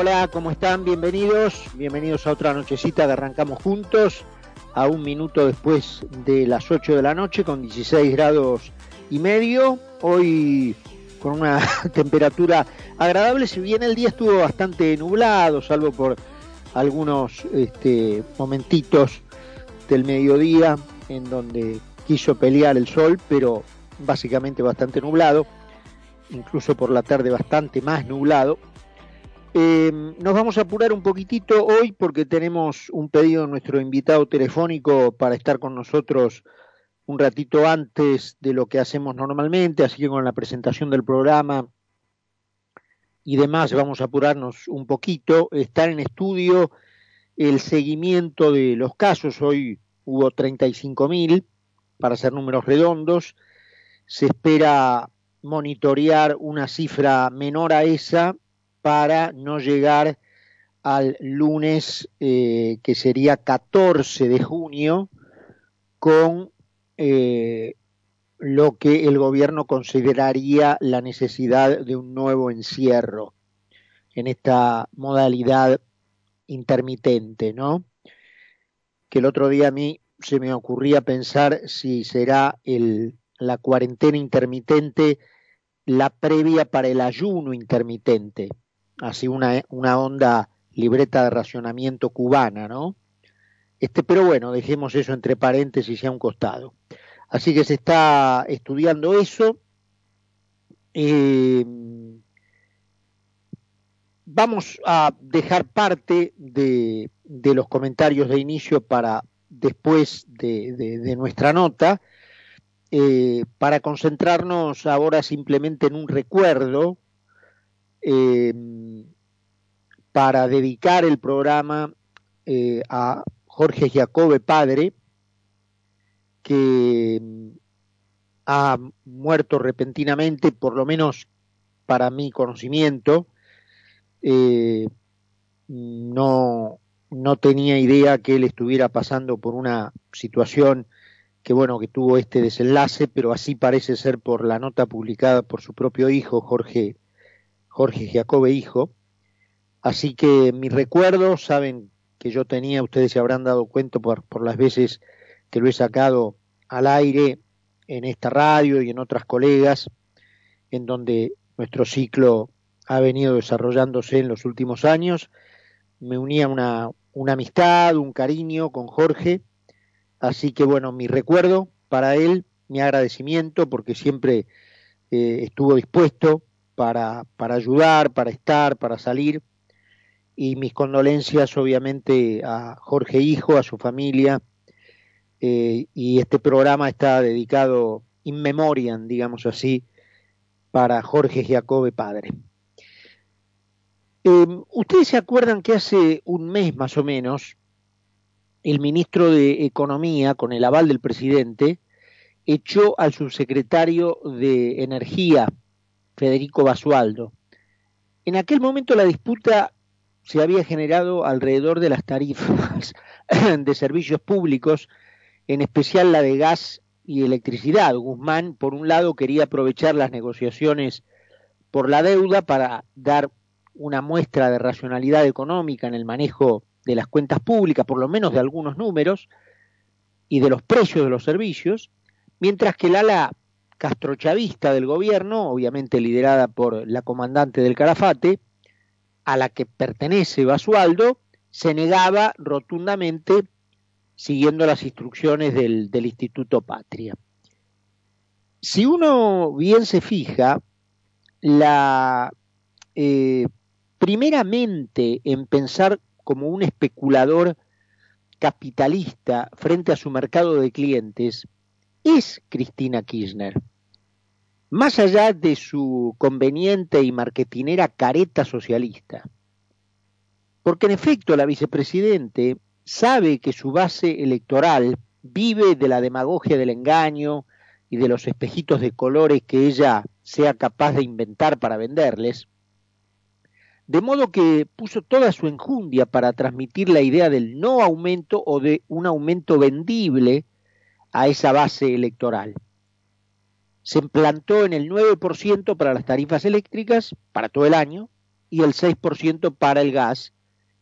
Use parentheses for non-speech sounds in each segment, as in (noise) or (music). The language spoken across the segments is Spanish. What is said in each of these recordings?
hola, ¿cómo están? Bienvenidos, bienvenidos a otra nochecita que arrancamos juntos, a un minuto después de las 8 de la noche con 16 grados y medio. Hoy con una (laughs) temperatura agradable, si bien el día estuvo bastante nublado, salvo por algunos este, momentitos del mediodía en donde quiso pelear el sol, pero básicamente bastante nublado, incluso por la tarde bastante más nublado. Eh, nos vamos a apurar un poquitito hoy porque tenemos un pedido de nuestro invitado telefónico para estar con nosotros un ratito antes de lo que hacemos normalmente, así que con la presentación del programa y demás vamos a apurarnos un poquito. Estar en estudio el seguimiento de los casos, hoy hubo 35.000 para hacer números redondos, se espera monitorear una cifra menor a esa para no llegar al lunes eh, que sería 14 de junio con eh, lo que el gobierno consideraría la necesidad de un nuevo encierro en esta modalidad intermitente, ¿no? Que el otro día a mí se me ocurría pensar si será el, la cuarentena intermitente la previa para el ayuno intermitente, así una, una onda libreta de racionamiento cubana, ¿no? Este, pero bueno, dejemos eso entre paréntesis y a un costado. Así que se está estudiando eso. Eh, vamos a dejar parte de, los comentarios de inicio para después de, de, de nuestra nota, eh, para concentrarnos ahora simplemente en un recuerdo, eh, para dedicar el programa eh, a Jorge Jacobe Padre, que ha muerto repentinamente, por lo menos para mi conocimiento, eh, no, no tenía idea que él estuviera pasando por una situación que bueno que tuvo este desenlace, pero así parece ser por la nota publicada por su propio hijo, Jorge, Jorge Jacobe Hijo. Así que mis recuerdos, saben que yo tenía, ustedes se habrán dado cuenta por, por las veces que lo he sacado al aire en esta radio y en otras colegas, en donde nuestro ciclo ha venido desarrollándose en los últimos años. Me unía una, una amistad, un cariño con Jorge, así que bueno, mi recuerdo para él, mi agradecimiento, porque siempre eh, estuvo dispuesto para, para ayudar, para estar, para salir, y mis condolencias obviamente a Jorge Hijo, a su familia, eh, y este programa está dedicado in memoriam, digamos así, para Jorge Jacobe Padre. Eh, Ustedes se acuerdan que hace un mes más o menos, el ministro de Economía, con el aval del presidente, echó al subsecretario de Energía, Federico Basualdo. En aquel momento la disputa se había generado alrededor de las tarifas (laughs) de servicios públicos, en especial la de gas y electricidad. Guzmán, por un lado, quería aprovechar las negociaciones por la deuda para dar una muestra de racionalidad económica en el manejo de las cuentas públicas, por lo menos de algunos números, y de los precios de los servicios, mientras que el ala castrochavista del gobierno, obviamente liderada por la comandante del Carafate, a la que pertenece Basualdo, se negaba rotundamente siguiendo las instrucciones del, Instituto Patria. Si uno bien se fija, la eh, primeramente en pensar como un especulador capitalista frente a su mercado de clientes es Cristina Kirchner. Más allá de su conveniente y marketinera careta socialista. Porque en efecto la vicepresidente sabe que su base electoral vive de la demagogia del engaño y de los espejitos de colores que ella sea capaz de inventar para venderles, de modo que puso toda su enjundia para transmitir la idea del no aumento o de un aumento vendible a esa base electoral. Se implantó en el 9% para las tarifas eléctricas para todo el año y el 6% para el gas,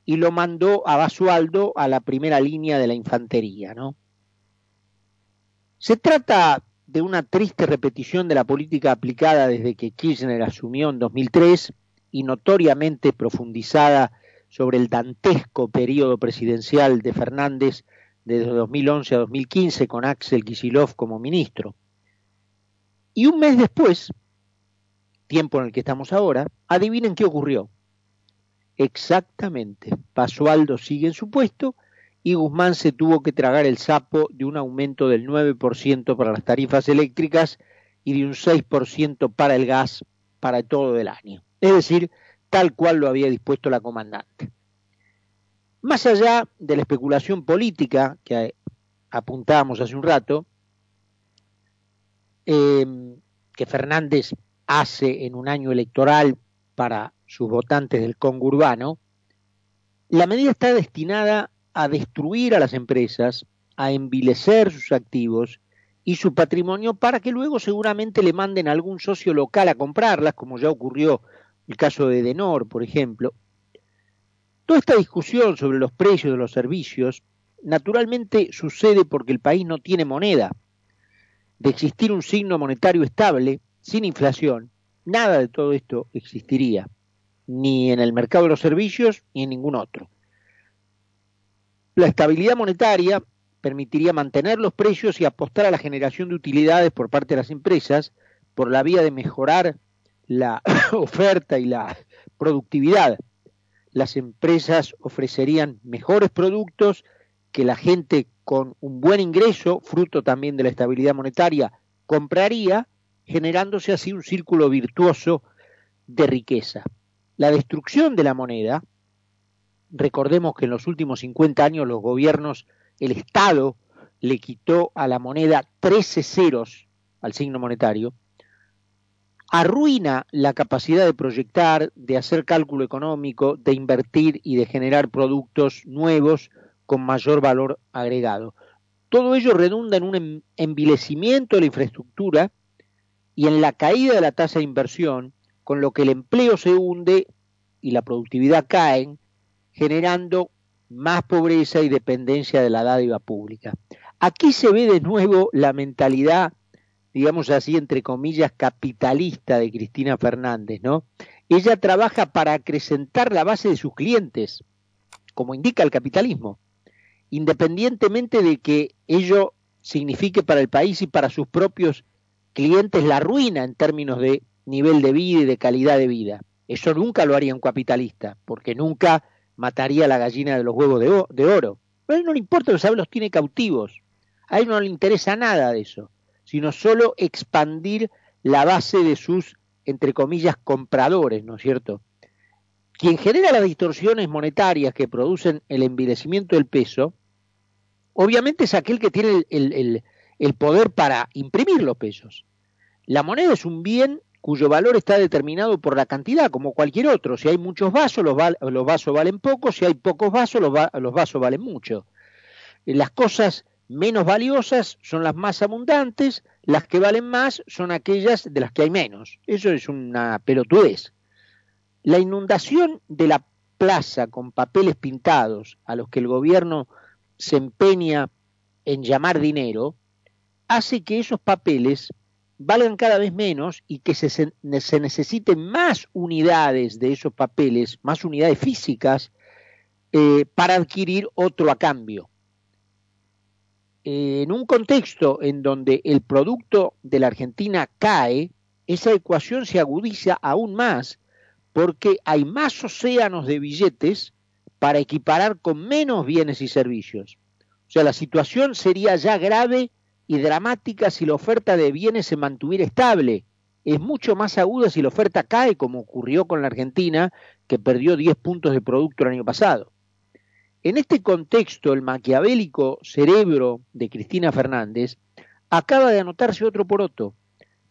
y lo mandó a Basualdo a la primera línea de la infantería. ¿no? Se trata de una triste repetición de la política aplicada desde que Kirchner asumió en 2003 y notoriamente profundizada sobre el dantesco periodo presidencial de Fernández desde 2011 a 2015 con Axel Kicillof como ministro. Y un mes después, tiempo en el que estamos ahora, adivinen qué ocurrió. Exactamente, Pasualdo sigue en su puesto y Guzmán se tuvo que tragar el sapo de un aumento del 9% para las tarifas eléctricas y de un 6% para el gas para todo el año. Es decir, tal cual lo había dispuesto la comandante. Más allá de la especulación política que apuntábamos hace un rato, em, que Fernández hace en un año electoral para sus votantes del Congo urbano, la medida está destinada a destruir a las empresas, a envilecer sus activos y su patrimonio para que luego seguramente le manden a algún socio local a comprarlas, como ya ocurrió el caso de Denor, por ejemplo. Toda esta discusión sobre los precios de los servicios naturalmente sucede porque el país no tiene moneda. De existir un signo monetario estable, sin inflación, nada de todo esto existiría, ni en el mercado de los servicios ni en ningún otro. La estabilidad monetaria permitiría mantener los precios y apostar a la generación de utilidades por parte de las empresas por la vía de mejorar la (coughs) oferta y la productividad. Las empresas ofrecerían mejores productos que la gente con un buen ingreso, fruto también de la estabilidad monetaria, compraría, generándose así un círculo virtuoso de riqueza. La destrucción de la moneda Recordemos que en los últimos 50 años los gobiernos, el Estado le quitó a la moneda 13 ceros al signo monetario, arruina la capacidad de proyectar, de hacer cálculo económico, de invertir y de generar productos nuevos con mayor valor agregado. Todo ello redunda en un envilecimiento de la infraestructura y en la caída de la tasa de inversión, con lo que el empleo se hunde y la productividad cae, generando más pobreza y dependencia de la dádiva pública. Aquí se ve de nuevo la mentalidad, digamos así, entre comillas, capitalista de Cristina Fernández, ¿no? Ella trabaja para acrecentar la base de sus clientes, como indica el capitalismo, independientemente de que ello signifique para el país y para sus propios clientes la ruina en términos de nivel de vida y de calidad de vida. Eso nunca lo haría un capitalista, porque nunca mataría a la gallina de los huevos de, oro. A él no le importa, los los tiene cautivos. A él no le interesa nada de eso, sino solo expandir la base de sus, entre comillas, compradores, ¿no es cierto? Quien genera las distorsiones monetarias que producen el envilecimiento del peso, obviamente es aquel que tiene el poder para imprimir los pesos. La moneda es un bien cuyo valor está determinado por la cantidad, como cualquier otro. Si hay muchos vasos, los, vasos valen poco, si hay pocos vasos, los, los vasos valen mucho. Las cosas menos valiosas son las más abundantes, las que valen más son aquellas de las que hay menos. Eso es una pelotudez. La inundación de la plaza con papeles pintados a los que el gobierno se empeña en llamar dinero, hace que esos papeles valgan cada vez menos y que se, se, necesiten más unidades de esos papeles, más unidades físicas, eh, para adquirir otro a cambio. en un contexto en donde el producto de la Argentina cae, esa ecuación se agudiza aún más porque hay más océanos de billetes para equiparar con menos bienes y servicios. O sea, la situación sería ya grave y dramática si la oferta de bienes se mantuviera estable. Es mucho más aguda si la oferta cae, como ocurrió con la Argentina, que perdió 10 puntos de producto el año pasado. En este contexto, el maquiavélico cerebro de Cristina Fernández acaba de anotarse otro poroto,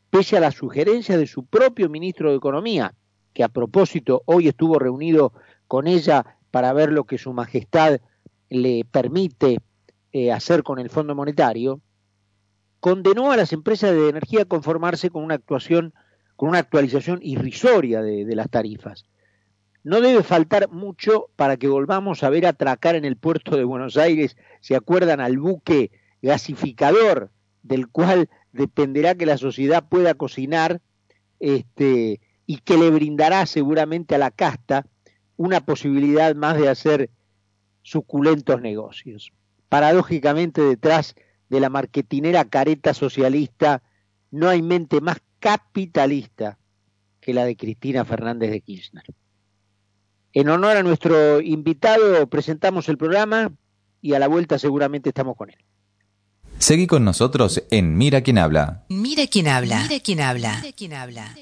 pese a la sugerencia de su propio ministro de Economía, que a propósito hoy estuvo reunido con ella para ver lo que su majestad le permite eh, hacer con el Fondo Monetario, condenó a las empresas de energía a conformarse con una actuación, con una actualización irrisoria de, las tarifas. no debe faltar mucho para que volvamos a ver atracar en el puerto de Buenos Aires, ¿se acuerdan al buque gasificador del cual dependerá que la sociedad pueda cocinar este, y que le brindará seguramente a la casta una posibilidad más de hacer suculentos negocios. Paradójicamente detrás de la marketinera careta socialista no hay mente más capitalista que la de Cristina Fernández de Kirchner. En honor a nuestro invitado presentamos el programa y a la vuelta seguramente estamos con él. Seguí con nosotros en Mira quién habla. Mira quién habla. Mira quién habla. Mira quién habla.